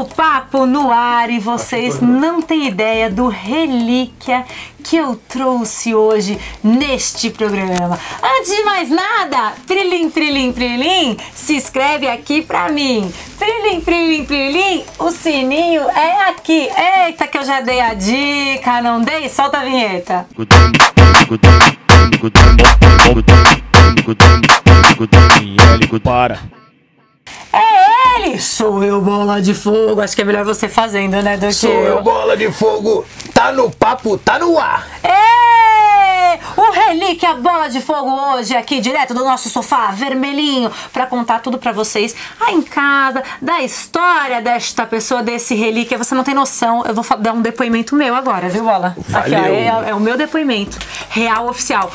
Muito papo no ar e vocês não têm ideia do relíquia que eu trouxe hoje neste programa. Antes de mais nada, prilim, prilim, prilim, se inscreve aqui pra mim. Prilim, prilim, prilim, o sininho é aqui. Eita, que eu já dei a dica, não dei? Solta a vinheta. Para. É ele! Sou eu, bola de fogo. Acho que é melhor você fazendo, né, do que Sou eu, bola de fogo. Tá no papo, tá no ar. É! O Relíquia Bola de Fogo hoje aqui, direto do nosso sofá vermelhinho, pra contar tudo pra vocês aí em casa, da história desta pessoa, desse relíquia. Você não tem noção, eu vou dar um depoimento meu agora, viu, Bola? Aqui, ó, Valeu. é, é o meu depoimento, real oficial.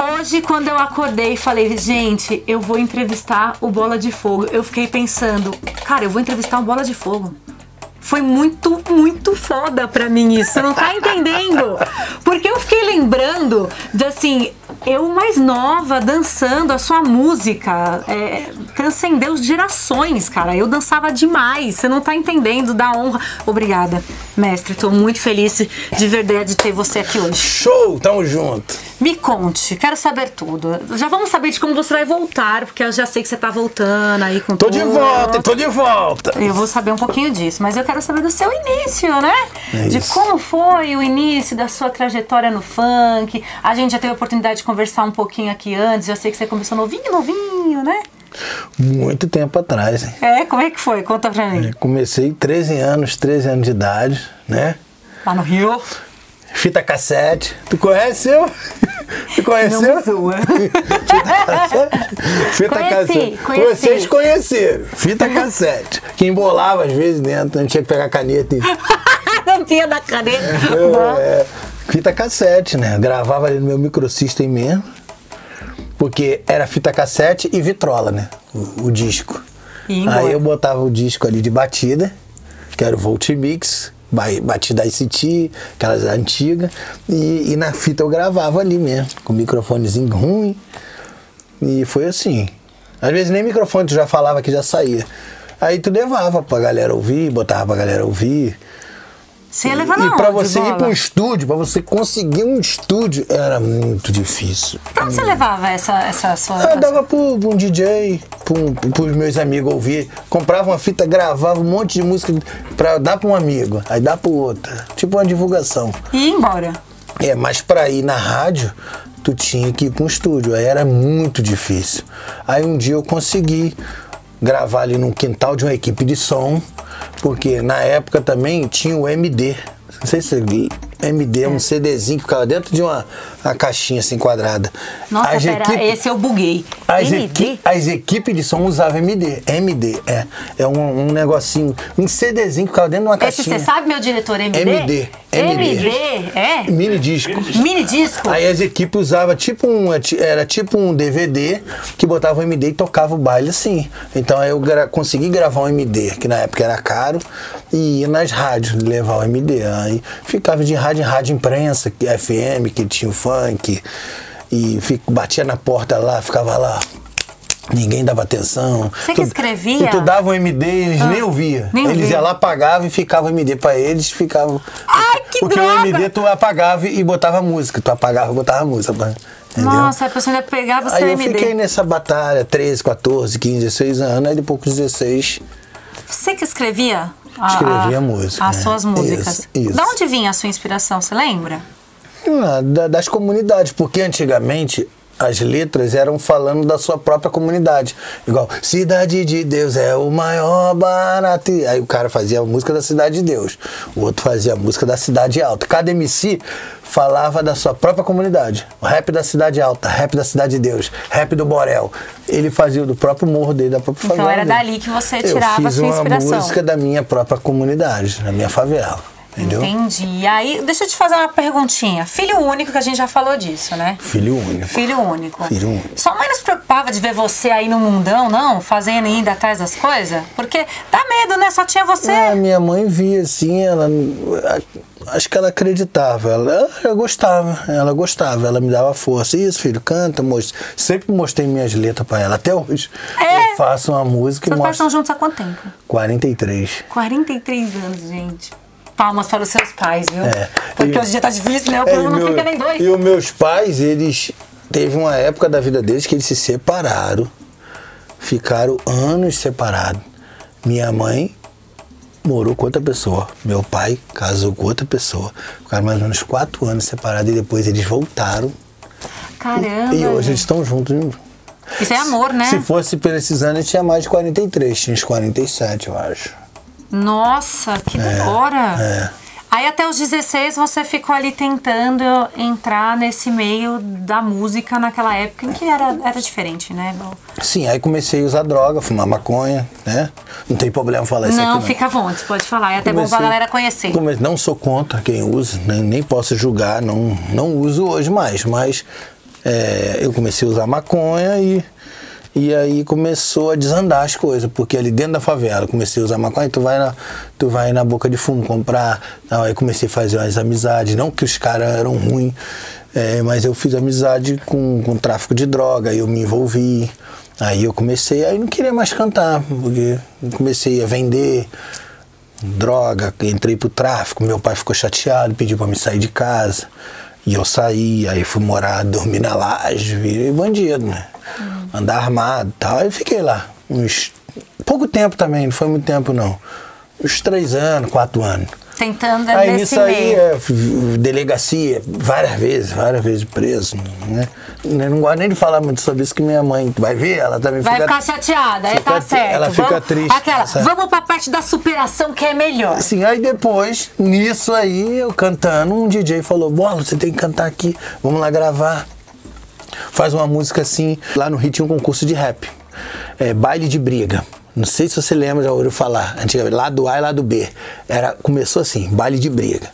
Hoje, quando eu acordei, falei, gente, eu vou entrevistar o Bola de Fogo. Eu fiquei pensando, cara, eu vou entrevistar o Bola de Fogo. Foi muito, muito foda pra mim isso. Você não tá entendendo? Porque eu fiquei lembrando de assim, eu mais nova dançando a sua música. É, transcendeu gerações, cara. Eu dançava demais. Você não tá entendendo da honra. Obrigada, mestre. Tô muito feliz de verdade de ter você aqui hoje. Show, tamo junto. Me conte, quero saber tudo. Já vamos saber de como você vai voltar, porque eu já sei que você tá voltando aí com Tô tudo. de volta, tô de volta. Eu vou saber um pouquinho disso, mas eu quero saber do seu início, né? É de como foi o início da sua trajetória no funk. A gente já teve a oportunidade de conversar um pouquinho aqui antes, já sei que você começou novinho, novinho, né? Muito tempo atrás, hein? É, como é que foi? Conta pra mim. Comecei 13 anos, 13 anos de idade, né? Lá no Rio. Fita cassete. Tu conheceu? Tu conheceu? Não zoa. Fita cassete? Fita Conheci, cassete. conheci. Vocês conheceram. Fita cassete. Que embolava às vezes dentro, a gente tinha que pegar caneta e Tampinha da caneta. É, fita cassete, né? Gravava ali no meu microsystem mesmo. Porque era fita cassete e vitrola, né? O, o disco. Aí eu botava o disco ali de batida, que era o Voltimix, ba- batida ICT, aquelas antigas, e, e na fita eu gravava ali mesmo, com o microfonezinho ruim. E foi assim. Às vezes nem microfone tu já falava que já saía. Aí tu levava pra galera ouvir, botava pra galera ouvir. Você ia levar E na pra onde, você ir pra um estúdio, pra você conseguir um estúdio, era muito difícil. Pra onde você levava essa, essa sua... Eu dava pro, pro um DJ, pro, pros meus amigos ouvir. Comprava uma fita, gravava um monte de música pra dar pra um amigo, aí dá pro outro. Tipo uma divulgação. E ir embora. É, mas pra ir na rádio, tu tinha que ir pra um estúdio. Aí era muito difícil. Aí um dia eu consegui gravar ali no quintal de uma equipe de som, porque na época também tinha o MD. Não sei se MD é um CDzinho que ficava dentro de uma, uma caixinha assim quadrada. Nossa, As pera, equipe- esse eu buguei. as, MD? equi as equipes de som usavam MD. MD, é. É um, um negocinho, um CDzinho que ficava dentro de uma Esse caixinha. você sabe, meu diretor, MD? MD. MD, é? Mini disco. Mini disco? Aí as equipes usavam tipo um. Era tipo um DVD que botava o MD e tocava o baile assim. Então aí eu gra- consegui gravar um MD, que na época era caro, e ia nas rádios levar o MD. Aí ficava de rádio em rádio imprensa, que- FM, que tinha o funk. E fico, batia na porta lá, ficava lá. Ninguém dava atenção. Você que Tu- escrevia? E tu dava o MD e eles nem ouviam. eles iam lá, pagavam e ficava o MD pra eles, ficavam. Ai, que Porque droga! o MD tu apagava e botava música. Tu apagava e botava música. pá. Entendeu? Nossa, a pessoa ainda pegava o Aí seu eu MD. fiquei nessa batalha 13, 14, 15, 16 anos. Aí depois com 16, Você que escrevia? A- Escrevia a- música, As é. suas músicas. Isso, isso. Da onde vinha a sua inspiração, você lembra? ah, da- das comunidades. Porque antigamente as letras eram falando da sua própria comunidade. Igual, Cidade de Deus é o maior barato. Aí o cara fazia a música da Cidade de Deus. O outro fazia a música da Cidade Alta. Cada MC falava da sua própria comunidade. O rap da Cidade Alta, rap da Cidade de Deus, rap do Borel. Ele fazia o do próprio morro dele, da própria Então favela. era dele. dali que você Eu tirava a fiz sua uma inspiração. música da minha própria comunidade, da minha favela. Entendeu? Entendi. E aí, deixa eu te fazer uma perguntinha. Filho único, que a gente já falou disso, né? Filho único. Filho único. Filho único. Sua mãe não se preocupava de ver você aí no mundão, não? Fazendo e indo atrás das coisas? Porque dá medo, né? Só tinha você. É, minha mãe via assim, ela. Acho que ela acreditava. Ela, ela gostava, ela gostava, ela me dava força. Isso, filho, canta, mostra. Sempre mostrei minhas letras pra ela. Até hoje. É? Eu faço uma música Seus e mostro. estão juntos há quanto tempo? 43. 43 anos, gente. Palmas para os seus pais, viu? É. Porque E- hoje em dia tá difícil, né? O É, povo e não meu- fica nem dois. E os meus pais, eles. Teve uma época da vida deles que eles se separaram. Ficaram anos separados. Minha mãe morou com outra pessoa. Meu pai casou com outra pessoa. Ficaram mais ou menos quatro anos separados e depois eles voltaram. Caramba. e hoje gente. eles estão juntos. Isso é amor, né? Se fosse por esses anos, tinha mais de 43, tinha uns 47, eu acho. Nossa, que da hora. é. Aí até os 16 você ficou ali tentando entrar nesse meio da música naquela época em que era, era diferente, né? Sim, aí comecei a usar droga, fumar maconha, né? Não tem problema falar isso aqui. Não, fica à vontade, pode falar. É até bom pra Comecei- galera conhecer. Come- Não sou contra quem usa, nem, nem posso julgar, não, não uso hoje mais, mas é, eu comecei a usar maconha e, e aí começou a desandar as coisas, porque ali dentro da favela comecei a usar maconha, tu vai na, tu vai na boca de fumo comprar, aí comecei a fazer umas amizades, não que os caras eram ruins, é, mas eu fiz amizade com, com tráfico de droga, aí eu me envolvi, aí eu comecei, aí não queria mais cantar, porque comecei a vender, droga, entrei pro tráfico, meu pai ficou chateado, pediu pra me sair de casa. E eu saí, aí fui morar, dormi na laje, virei bandido, né? Andar armado e tal. Aí fiquei lá. Uns. Pouco tempo também, não foi muito tempo não. Uns três anos, quatro anos. Tentando Aí nesse nisso aí, é, delegacia, várias vezes, várias vezes preso, né? Eu não gosto nem de falar muito sobre isso, que minha mãe vai ver, ela também Vai fica... ficar chateada, aí fica tá certo. ela fica vamos, triste, Aquela, sabe? vamos pra parte da superação que é melhor. Assim, aí depois, nisso aí, eu cantando, um DJ falou, Bola, você tem que cantar aqui, vamos lá gravar. Faz uma música assim, lá no Rio tinha um concurso de rap, é, baile de briga. Não sei se você lembra, já ouviu falar, antigamente, lá do A e lá do B. Era, começou assim, baile de briga.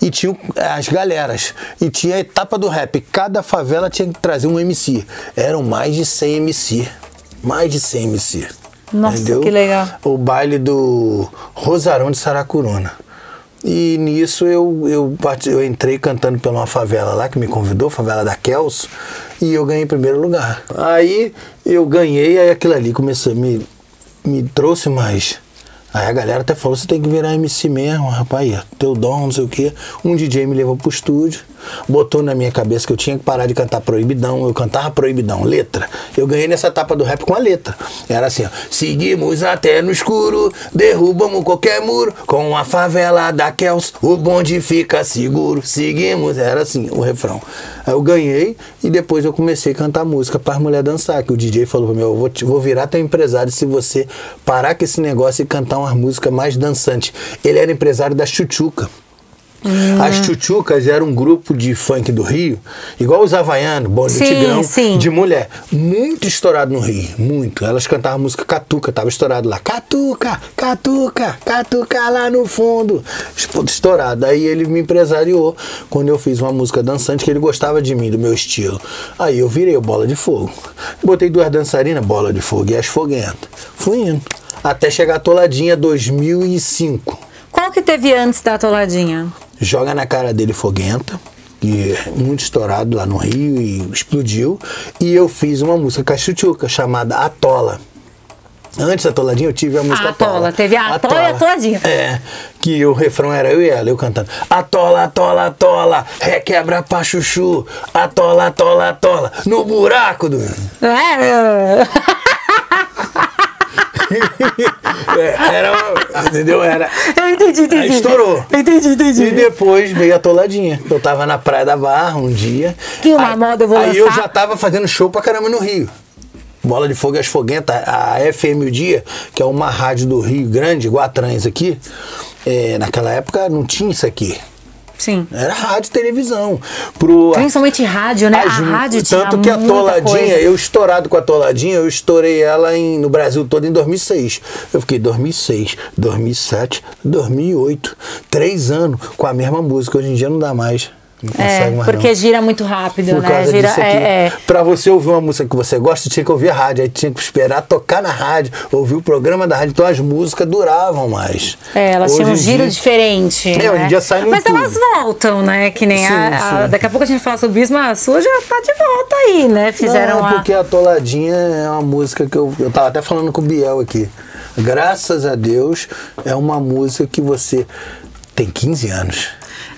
E tinha o- as galeras, e tinha a etapa do rap. Cada favela tinha que trazer um MC. Eram mais de 100 MC. Mais de 100 MC. Nossa, entendeu? que legal. o baile do Rosarão de Saracuruna. E nisso eu, eu, eu entrei cantando pela uma favela lá que me convidou, favela da Kelso, e eu ganhei primeiro lugar. Aí eu ganhei, aí aquilo ali começou, me, me trouxe mais. Aí a galera até falou, você tem que virar MC mesmo, rapaz, é teu dom, não sei o quê. Um DJ me levou pro estúdio, botou na minha cabeça que eu tinha que parar de cantar proibidão, eu cantava proibidão, letra. Eu ganhei nessa etapa do rap com a letra. Era assim, ó, seguimos até no escuro, derrubamos qualquer muro, com a favela da Kels, o bonde fica seguro, seguimos, era assim o refrão. Aí eu ganhei e depois eu comecei a cantar música para as mulheres dançar, que o DJ falou pra mim, eu vou, te- vou virar teu empresário se você parar com esse negócio e cantar uma música mais dançante. Ele era empresário da Chuchuca. As Chuchucas eram um grupo de funk do Rio, igual os Havaianos, Bonde Sim, Tigrão, sim. de mulher. Muito estourado no Rio, muito. Elas cantavam música Catuca, tava estourado lá. Catuca, Catuca, Catuca lá no fundo. Estourado. Aí ele me empresariou quando eu fiz uma música dançante que ele gostava de mim, do meu estilo. Aí eu virei o Bola de Fogo. Botei duas dançarinas, Bola de Fogo e as Foguentas. Fui indo. Até chegar a Toladinha 2005 Qual que teve antes da atoladinha? Joga na cara dele foguenta, que é muito estourado lá no Rio e explodiu. E eu fiz uma música com a Chuchuca chamada Atola. Antes da Toladinha eu tive a música A Atola, teve a Atola e a Toladinha. É, que o refrão era eu e ela, eu cantando. Atola, atola, atola, requebra pra chuchu. Atola, atola, atola, no buraco do... É. É, era, entendeu? Era... Eu entendi, entendi. Aí estourou. Entendi, entendi. E depois veio a toladinha. Eu tava na Praia da Barra um dia. Que uma aí, moda eu vou Aí eu lançar. já tava fazendo show pra caramba no Rio. Bola de Fogo e as Foguentas, a FM O Dia, que é uma rádio do Rio grande, Trans aqui, é, naquela época não tinha isso aqui. Sim. Era rádio e televisão. Pro, Principalmente rádio, né? as- a rádio tinha tanto que a toladinha, eu estourado com a toladinha, eu estourei ela em, no Brasil todo em 2006. Eu fiquei 2006, 2007, 2008, três anos com a mesma música. Hoje em dia não dá mais. Não É, mais porque não. gira muito rápido, Por né? Gira, é, é. Pra você ouvir uma música que você gosta, tinha que ouvir a rádio. Aí tinha que esperar tocar na rádio, ouvir o programa da rádio. Então as músicas duravam mais. É, elas Hoje tinham um giro dia- diferente. É, hoje em né? dia no Mas YouTube. elas voltam, né? Que nem Sim, a, a- sim. Daqui a pouco a gente fala sobre isso, mas a sua já tá de volta aí, né? Fizeram Não, a. porque a Toladinha é uma música que eu. Eu tava até falando com o Biel aqui. Graças a Deus, é uma música que você tem 15 anos.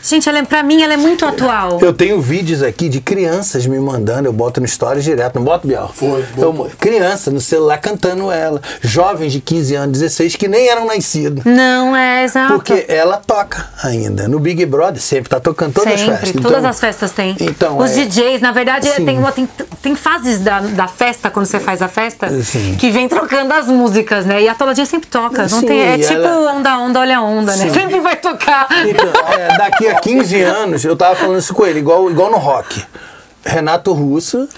Gente, ela, é- pra mim ela é muito atual. Eu tenho vídeos aqui de crianças me mandando, eu boto no stories direto, não boto, Biel? Foi, Eu, criança no celular cantando ela. Jovens de 15 anos, 16, que nem eram nascidos. Não, é exato. Porque ela toca ainda. No Big Brother sempre tá tocando todas Sempre, as festas. todas Então, as festas têm. Então, Os é- DJs, na verdade, Sim. tem, uma- tem, tem fases da, da festa, quando você faz a festa, Sim. que vem trocando as músicas, né? E a toladinha sempre toca. Não Sim, tem, é tipo ela- onda, onda, olha a onda, né? Sempre vai tocar. Então, é, daqui a 15 anos, eu tava falando isso com ele, igual, igual no rock. Renato Russo,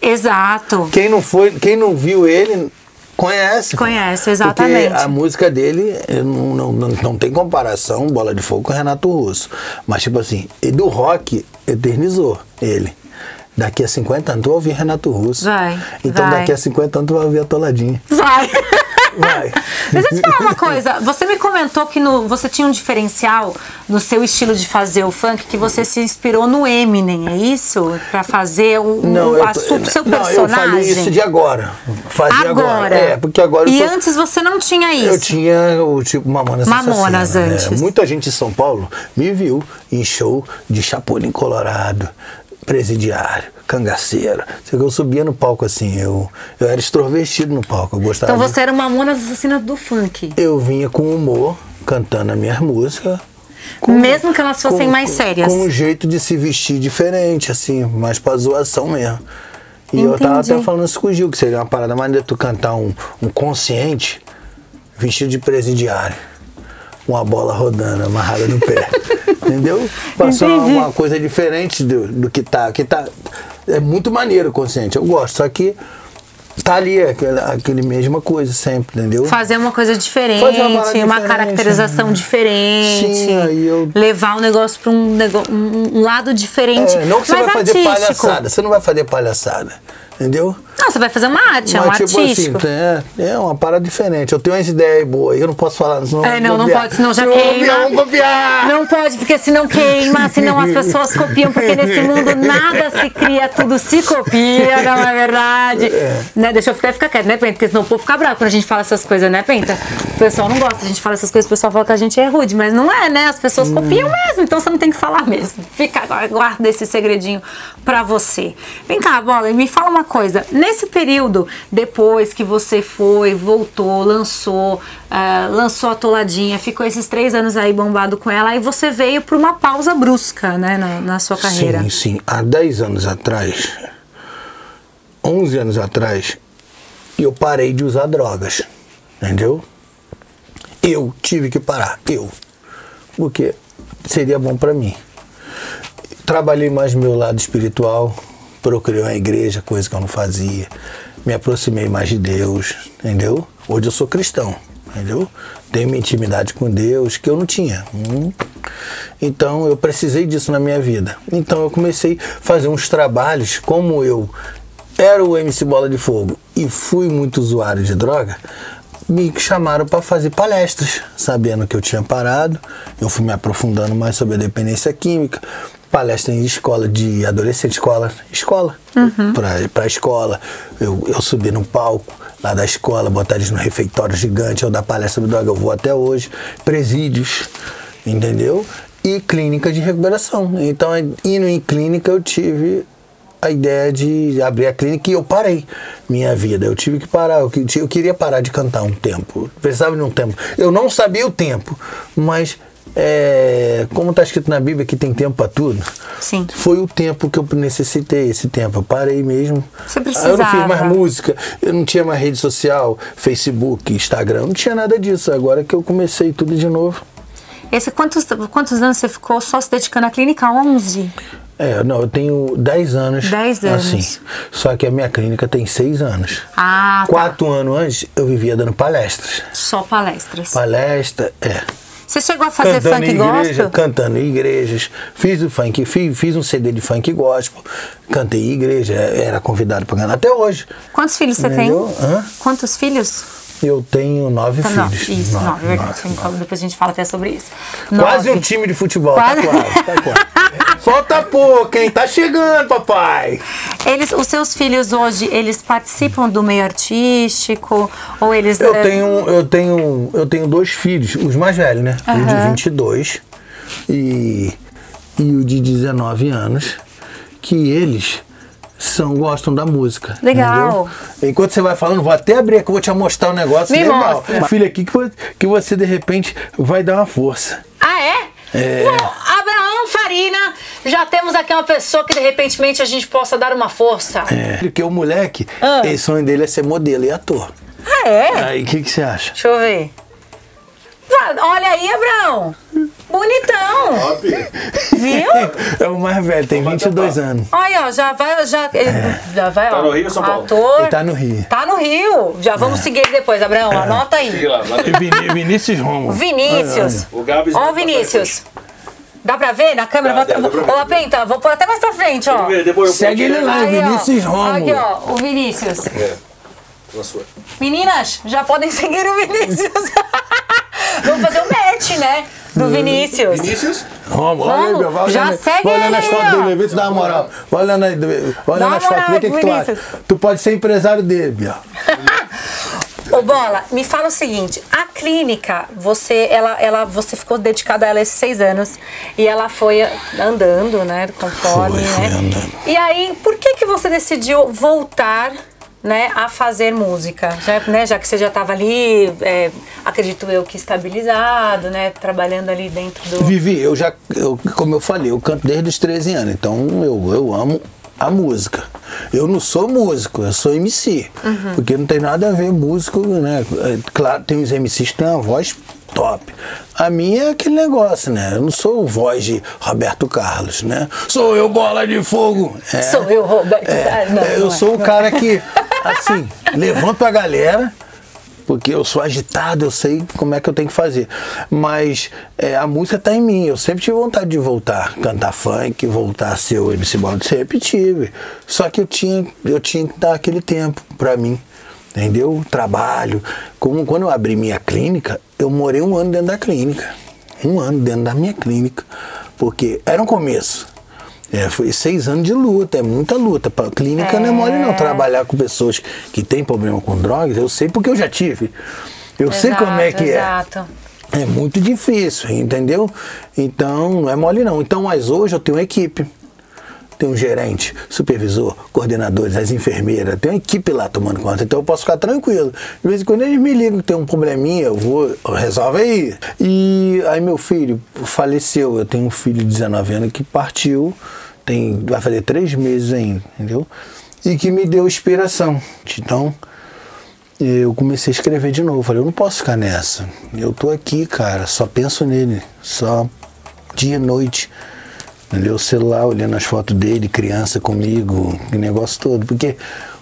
Exato. quem não foi, quem não viu ele, conhece. Conhece, exatamente. Porque a música dele não, não, não, não tem comparação, Bola de Fogo com Renato Russo. Mas, tipo assim, do rock, eternizou ele. Daqui a 50 anos tu vai ouvir Renato Russo. Vai, Então vai. daqui a 50 anos tu vai ouvir a Toladinha. Vai. Vai. Deixa eu te falar uma coisa. Você me comentou que no- você tinha um diferencial no seu estilo de fazer o funk, que você se inspirou no Eminem, é isso? Pra fazer o, Não, o a tô- su- seu não, personagem. eu falei isso de agora. Fazer agora. Agora. É, porque agora E tô- antes você não tinha isso. Eu tinha o tipo Mamonas Mamonas Assassina, antes. É, muita gente em São Paulo me viu em show de Chapolin Colorado, Presidiário, Cangaceiro. Eu subia no palco assim, eu, eu era extrovertido no palco, eu gostava Então de- você era uma Mamonas assassina do funk. Eu vinha com humor, cantando a minha música. Mesmo que elas fossem com- mais sérias. Com um jeito de se vestir diferente, assim, mais pra zoação mesmo. E eu tava Entendi. até falando isso com o Gil, que seria uma parada maneira tu cantar um, um consciente vestido de presidiário. Uma bola rodando, amarrada no pé. Entendeu? Passar uma, Entendi. uma coisa diferente do, do que tá. Que tá. É muito maneiro o consciente, eu gosto. Só que tá ali aquele, aquele mesma coisa sempre, entendeu? Fazer uma coisa diferente, Fazer uma uma, diferente, caracterização né? diferente. Sim, aí eu- Levar o negócio pra um, um- lado diferente. É, não que você vai fazer artístico. palhaçada, você não vai fazer palhaçada, entendeu? Não, você vai fazer uma arte, é um Mas, tipo artístico. assim, é, é uma parada diferente. Eu tenho umas ideias boas, eu não posso falar, senão É, não, não pode, senão já queima. copiar, vamos copiar! Não pode, porque senão queima, senão as pessoas copiam, porque nesse mundo nada se cria, tudo se copia, não é verdade? Né? Deixa eu ficar, ficar quieto, né, Penta? Porque senão o povo fica bravo quando a gente fala essas coisas, né, Penta? O pessoal não gosta, a gente fala essas coisas, o pessoal fala que a gente é rude, mas não é, né? As pessoas copiam mesmo, então você não tem que falar mesmo. Fica agora, guarda esse segredinho pra você. Vem cá, Bola, me fala uma coisa. Nesse período, depois que você foi, voltou, lançou, ah, lançou a toladinha, ficou esses três anos aí bombado com ela, aí você veio pra uma pausa brusca, né, na, na sua carreira. Sim, sim. Há 10 anos atrás, 11 anos atrás, eu parei de usar drogas, entendeu? Eu tive que parar, eu. Porque seria bom pra mim. Trabalhei mais meu lado espiritual, procurei uma igreja, coisa que eu não fazia. Me aproximei mais de Deus, entendeu? Hoje eu sou cristão, entendeu? Tenho minha intimidade com Deus que eu não tinha. Hum. Então eu precisei disso na minha vida. Então eu comecei a fazer uns trabalhos, como eu era o MC Bola de Fogo e fui muito usuário de droga, me chamaram para fazer palestras, sabendo que eu tinha parado. Eu fui me aprofundando mais sobre a dependência química, palestra em escola de adolescente, escola, escola, para escola. Eu, eu subi no palco lá da escola, botar eles no refeitório gigante, eu dar palestra sobre droga, eu vou até hoje, presídios, entendeu? E clínica de recuperação. Então, indo em clínica, eu tive a ideia de abrir a clínica e eu parei minha vida. Eu tive que parar. Eu, eu queria parar de cantar um tempo. Precisava de um tempo. Eu não sabia o tempo, mas é, como está escrito na Bíblia que tem tempo para tudo, Sim. foi o tempo que eu necessitei, esse tempo. Eu parei mesmo. Você Aí Eu não fiz mais precisava. música, eu não tinha mais rede social, Facebook, Instagram, não tinha nada disso. Agora que eu comecei tudo de novo. Esse, quantos, quantos anos você ficou só se dedicando à clínica? 11? É, não, eu tenho 10 anos. 10 anos. Assim, só que a minha clínica tem 6 anos. Ah, tá. Quatro anos antes, eu vivia dando palestras. Só palestras. Palestra, é. Você chegou a fazer cantando funk igreja, gospel? cantando em igrejas. Fiz o funk, fiz, fiz um CD de funk gospel. Cantei em igreja, era convidado para cantar até hoje. Quantos filhos você Entendeu? tem? Hã? Quantos filhos? Eu tenho nove Tá, filhos. nove. Isso, Nove, nove, verdade. nove, nove. depois a gente fala até sobre isso. Quase um time de futebol, Quase. tá quase, tá quase. Falta pouco, hein? Tá chegando, papai. Eles, os seus filhos hoje, eles participam do meio artístico? Ou eles. Eu eh, tenho, eu tenho, eu tenho dois filhos, os mais velhos, né? O de Aham. 22 e, e o de 19 anos, que eles são, gostam da música. Legal. entendeu? Enquanto você vai falando, vou até abrir aqui, eu vou te mostrar um negócio Me legal. mostra. Uma filha aqui que, que você, de repente, vai dar uma força. Ah, é? É. Bom, Abraão Farina, já temos aqui uma pessoa que de repentemente a gente possa dar uma força. É. Porque o moleque, Ah. o sonho dele é ser modelo e ator. Ah, é? Aí, o que, que você acha? Deixa eu ver. Olha aí, Abraão. Bonitão. Viu? É o mais velho, tem 22 anos. Olha, ó, já vai, já, já vai, Tá ó. no Rio São Paulo? Ator. Ele tá no Rio. Tá no Rio. Já vamos seguir ele depois, Abraão. Anota aí. Siga lá, E Vini- Vinícius Romo. Vinícius. O Gabs Ó, Vinícius. Dá pra ver na câmera? Dá, Vou- dá. Apenta, vou pôr até mais pra frente, ó. Vamos ver, depois eu Segue ele lá, Aí, ó. Vinícius Romo. Aqui, ó, o Vinícius. É. Meninas, já podem seguir o Vinícius. Vamos fazer um match, né? Do Vinícius. Vinícius? Romo, olha aí, Vamos, meu, vai já olhando, segue vai olhando ele as fotos dele, vê se dá uma moral. Vai olhando, aí, vai olhando as fotos, vê o que, que tu acha. Tu pode ser empresário dele, Bia. Ô, Bola, me fala o seguinte, a clínica, você, ela, ela, você ficou dedicada a ela esses seis anos e ela foi andando, né, conforme, Foi, foi né? andando. E aí, por que que você decidiu voltar, né, a fazer música? Já, né, já que você já estava ali, é, acredito eu que estabilizado, né, trabalhando ali dentro do... Vivi, eu já, eu, como eu falei, eu canto desde os 13 anos, então eu, eu amo a música. Eu não sou músico, eu sou MC. Uhum. Porque não tem nada a ver músico, né? É, Claro, tem os MCs que têm uma voz top. A minha é aquele negócio, né? Eu não sou voz de Roberto Carlos, né? Sou eu bola de fogo. É. Sou eu, Roberto É, Carlos. Não, é, eu não é. sou o cara que, assim, levanto a galera, porque eu sou agitado, eu sei como é que eu tenho que fazer. Mas é, a música tá em mim, eu sempre tive vontade de voltar, cantar funk, voltar a ser o MC Balde, sempre tive. Só que eu tinha, eu tinha que dar aquele tempo pra mim. Entendeu? Trabalho. Como quando eu abri minha clínica, eu morei um ano dentro da clínica. Um ano dentro da minha clínica. Porque era um começo. É, foi seis anos de luta, é muita luta. Pra clínica não é mole não. Trabalhar com pessoas que têm problema com drogas, eu sei porque eu já tive. Eu sei como é que é. Exato. É muito difícil, entendeu? Então, não é mole não. Então, mas hoje eu tenho uma equipe. Tenho um gerente, supervisor, coordenadores, as enfermeiras, tem uma equipe lá tomando conta, então eu posso ficar tranquilo. De vez em quando eles me ligam tem um probleminha, eu vou, resolve aí. E aí meu filho faleceu, eu tenho um filho de 19 anos que partiu, tem, vai fazer três meses ainda, entendeu? E que me deu inspiração. Então, eu comecei a escrever de novo. Falei, eu não posso ficar nessa. Eu tô aqui, cara, só penso nele. Só dia e noite. Entendeu? O celular, olhando as fotos dele, criança comigo, o negócio todo. Porque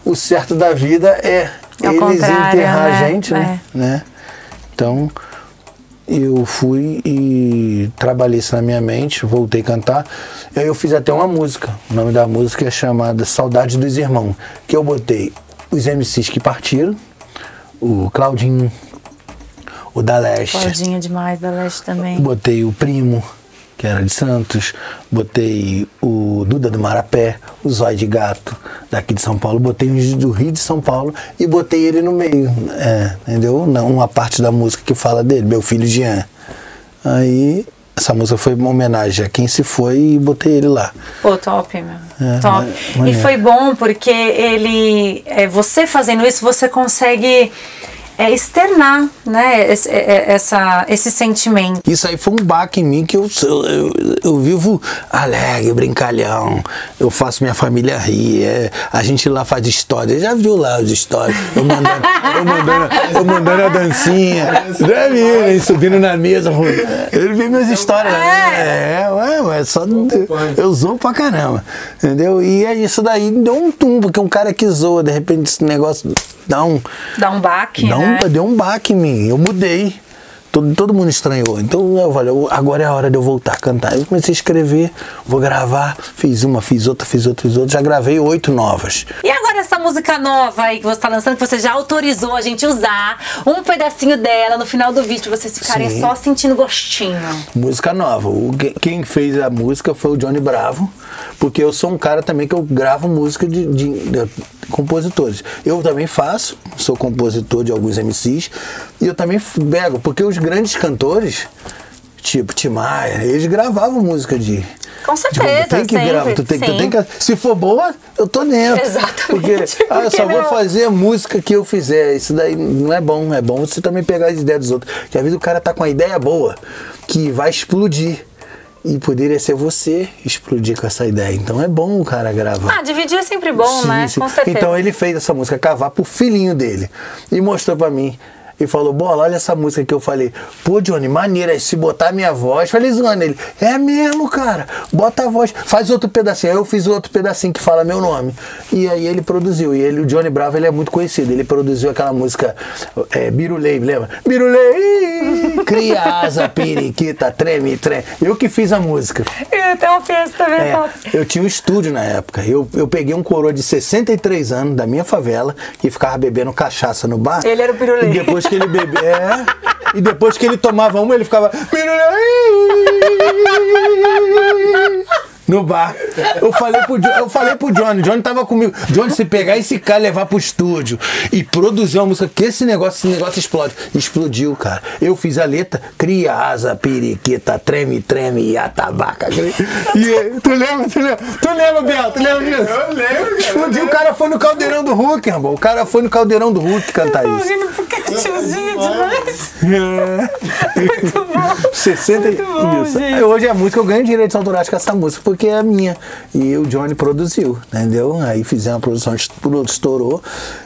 o certo da vida é Ao eles contrário, enterrar né? a gente, né? né? Então, eu fui e trabalhei isso na minha mente, voltei a cantar. Aí eu fiz até uma música. O nome da música é chamada Saudade dos Irmãos. Que eu botei os MCs que partiram, o Claudinho, o da Leste. Claudinho demais da Leste também. Botei o Primo, que era de Santos. Botei o Duda do Marapé, o Zóio de Gato, daqui de São Paulo. Botei uns do Rio de São Paulo e botei ele no meio. É, entendeu? Não, uma parte da música que fala dele, meu filho Jean. Aí, essa música foi uma homenagem a quem se foi e botei ele lá. Pô, top, meu. É, top. E maneiro. foi bom porque ele. É, você fazendo isso, você consegue é externar, né, esse, é, é, essa, esse sentimento. Isso aí foi um baque em mim que eu, eu, eu, eu vivo alegre, brincalhão. Eu faço minha família rir. É, a gente lá faz história. Já viu lá as histórias? Eu mandando, eu mandando, eu mandando a dancinha. Hein, subindo na mesa. Ele viu minhas histórias. É, é, ué, só. Eu zoo pra caramba. Entendeu? E é isso daí deu um tum, porque um cara que zoa, de repente esse negócio dá um. Dá um baque. Dá um, né? Deu um baque em mim. Eu mudei. Todo, todo mundo estranhou. Então eu falei, agora é a hora de eu voltar a cantar. Eu comecei a escrever, vou gravar. Fiz uma, fiz outra, fiz outra, fiz outra. Já gravei oito novas. E agora essa música nova aí que você está lançando, que você já autorizou a gente usar um pedacinho dela no final do vídeo, vocês ficarem Sim. só sentindo gostinho. Música nova. O, quem fez a música foi o Johnny Bravo, porque eu sou um cara também que eu gravo música de, de, de compositores. Eu também faço, sou compositor de alguns MCs, e eu também pego, porque os grandes cantores, tipo Tim Maia, eles gravavam música de. Com certeza, de, tem que sempre, gravar, tu tem, tu tem que, se for boa, eu tô dentro. Exatamente, Porque, ah, eu porque só vou não? fazer a música que eu fizer. Isso daí não é bom, é bom você também pegar as ideias dos outros. Que às vezes o cara tá com uma ideia boa, que vai explodir. E poderia ser você explodir com essa ideia. Então é bom o cara gravar. Ah, dividir é sempre bom, Sim, né? sim. Com certeza. Então ele fez essa música Cavar pro filhinho dele. E mostrou pra mim. E falou, bola, olha essa música que eu falei. Pô, Johnny, maneira, se botar minha voz. Falei zoando ele. É mesmo, cara. Bota a voz. Faz outro pedacinho. Aí eu fiz outro pedacinho que fala meu nome. E aí ele produziu. E ele, o Johnny Bravo, ele é muito conhecido. Ele produziu aquela música é, Birulei, lembra? Birulei, cria asa, periquita, treme, treme. Eu que fiz a música. Eu tenho uma festa também, É, top. eu tinha um estúdio na época. Eu, eu peguei um coroa de 63 anos da minha favela que ficava bebendo cachaça no bar. Ele era o pirulê. E depois que ele bebia. É, e depois que ele tomava uma, ele ficava. No bar. Eu falei pro, Jo- eu falei pro Johnny, Johnny tava comigo. Johnny, se pegar esse cara e levar pro estúdio e produzir uma música, que esse negócio, esse negócio explode. Explodiu, cara. Eu fiz a letra, cria asa, periquita, treme, treme e atabaca. E, tu lembra, tu lembra? Tu lembra, Biel? Tu lembra disso? Eu lembro, cara. Explodiu, o cara foi no caldeirão do Hulk, irmão. O cara foi no caldeirão do Hulk cantar isso. Imagina porque é tiozinho demais. É. Muito bom. 60 Muito bom, isso. gente. Hoje a música eu ganho direitos autorais com essa música porque é minha. E o Johnny produziu, entendeu? Aí fizemos a produção, estourou.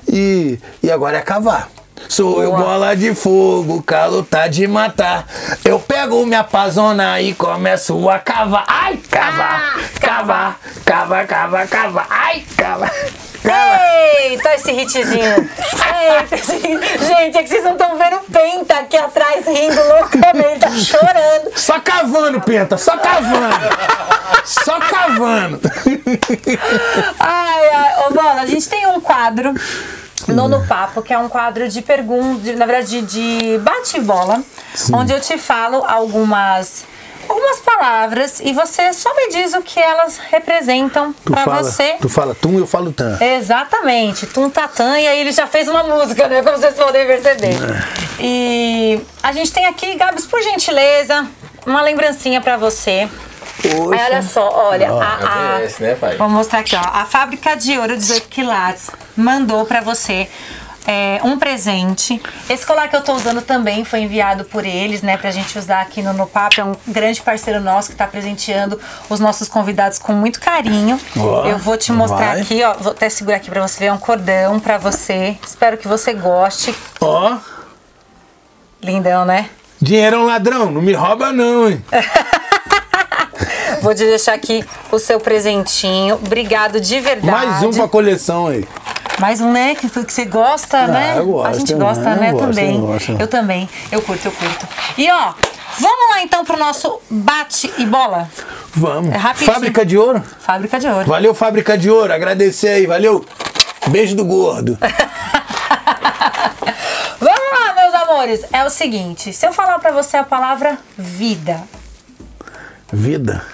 E, e agora é cavar. Sou eu bola de fogo, calo tá de matar. Eu pego minha pazona e começo a cavar. Ai, cavar, cavar, cavar, cavar, cavar. Ai, cavar. Eita, esse hitzinho. Eita, esse... Gente, é que vocês não estão vendo o Penta aqui atrás rindo loucamente, tá chorando. Só cavando, Penta, só cavando. Só cavando. Ai, ai, ô Bola, a gente tem um quadro no No Papo, que é um quadro de perguntas, na verdade, de, de bate-bola, onde eu te falo algumas. Algumas palavras e você só me diz o que elas representam fala, você. tu fala tum, eu falo tan. Exatamente, Tum Tatan, e aí ele já fez uma música, né? Como vocês podem perceber. E a gente tem aqui, Gabs, por gentileza, uma lembrancinha pra você. Aí, olha só, olha, a, a- merece, né, pai? vou mostrar aqui, ó. A fábrica de ouro 18 quilates mandou pra você é, um presente. Esse colar que eu tô usando também foi enviado por eles, né, pra gente usar aqui no No Papo. É um grande parceiro nosso que tá presenteando os nossos convidados com muito carinho. Ó, eu vou te mostrar vai. aqui, ó. Vou até segurar aqui pra você ver. É um cordão pra você. Espero que você goste. Ó, Lindão, né? dinheiro é um ladrão, não me rouba não, hein? Vou te deixar aqui o seu presentinho. Obrigado de verdade. Mais um pra coleção aí. Mais um, né? Que, que você gosta, né? eu gosto, A gente eu gosta, né? gosto, também. eu. Eu também. Eu curto, eu curto. E ó, vamos lá então pro nosso bate e bola. Vamos. É rapidinho. Fábrica de ouro? Fábrica de ouro. Valeu, Fábrica de Ouro. Agradecer aí, valeu. Beijo do gordo. Vamos lá, meus amores. É o seguinte, se eu falar pra você a palavra vida, Vida.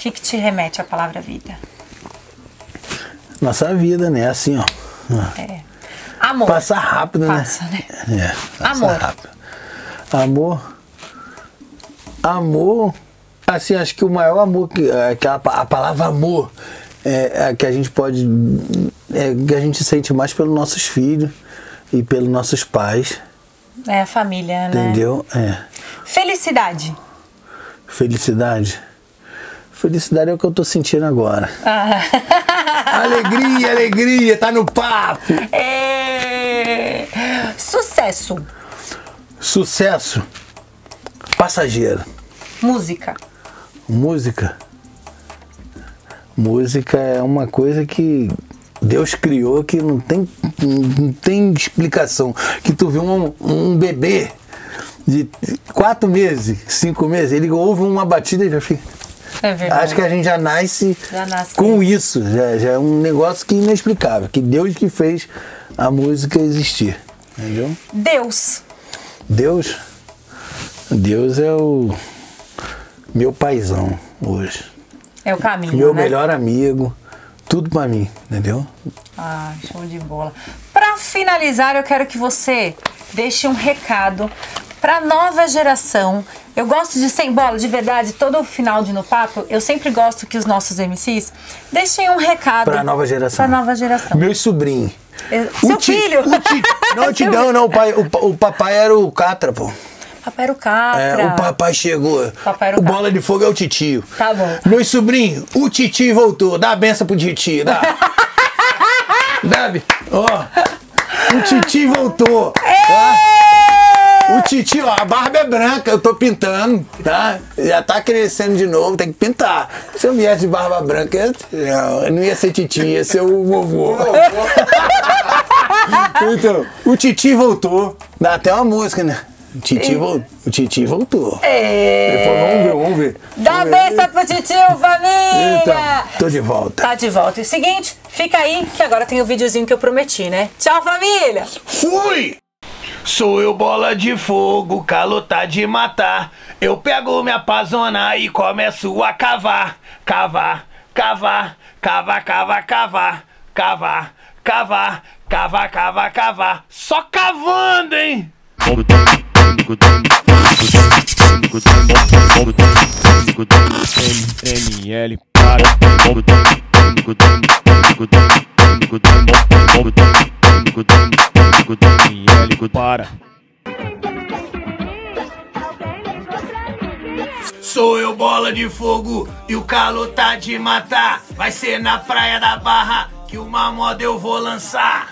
O que, que te remete à palavra vida? Nossa vida, né? Assim, ó. É. Amor. Passa rápido, né? Passa, né? É, passa Amor. rápido. Amor. Amor. Assim, acho que o maior amor, que, é, que a, a palavra amor, é, é a que a gente pode. É, que a gente sente mais pelos nossos filhos. e pelos nossos pais, É a família, né? entendeu? É. Felicidade. Felicidade. Felicidade é o que eu tô sentindo agora. Ah. alegria, alegria, tá no papo. É... Sucesso. Sucesso. Passageiro. Música. Música. Música é uma coisa que Deus criou que não tem, não tem explicação. Que tu vê um, um bebê de quatro meses, cinco meses, ele ouve uma batida e já fica. É. Acho que a gente já nasce, Já nasce com isso. Já, já é um negócio que é inexplicável. Que Deus que fez a música existir. Entendeu? Deus. Deus. Deus é o meu paizão hoje. É o caminho, Meu né? melhor amigo. Tudo pra mim, entendeu? Ah, show de bola. Pra finalizar, eu quero que você deixe um recado pra nova geração. Eu gosto de sem bola, de verdade, todo final de No Papo, eu sempre gosto que os nossos MCs deixem um recado Pra nova geração. Pra nova geração. Meus sobrinhos. Eu- O Seu ti- filho. o ti- não, te Seu- não. O, pai, o, o papai era o Catra, pô. Papai era o Catra. É, o papai chegou. Papai era o o bola de fogo é o titio. Tá bom. Meus sobrinhos, o titio voltou. Dá a benção pro titio, dá. bi- ó. O titio voltou. Tá? O titio, ó, a barba é branca, eu tô pintando, tá? Já tá crescendo de novo, tem que pintar. Se eu viesse de barba branca, eu, não, não ia ser titio, ia ser o vovô. então, o titio voltou. Dá até uma música, né? O titio, vol- o titio voltou. Ele falou, vamos ver, vamos ver. Dá Vamos benção pro titio, família! Então, tô de volta. Tá de volta. E o seguinte, fica aí que agora tem o videozinho que eu prometi, né? Tchau, família! Fui! Sou eu bola de fogo, calor tá de matar. Eu pego minha pazona e começo a cavar, cavar, cavar, cavar, cavar, cavar, cavar, cavar, cavar, cavar, cavar. Só cavando, hein? Para para Sou eu bola de fogo e o calor tá de matar. Vai ser na praia da barra que uma moda eu vou lançar.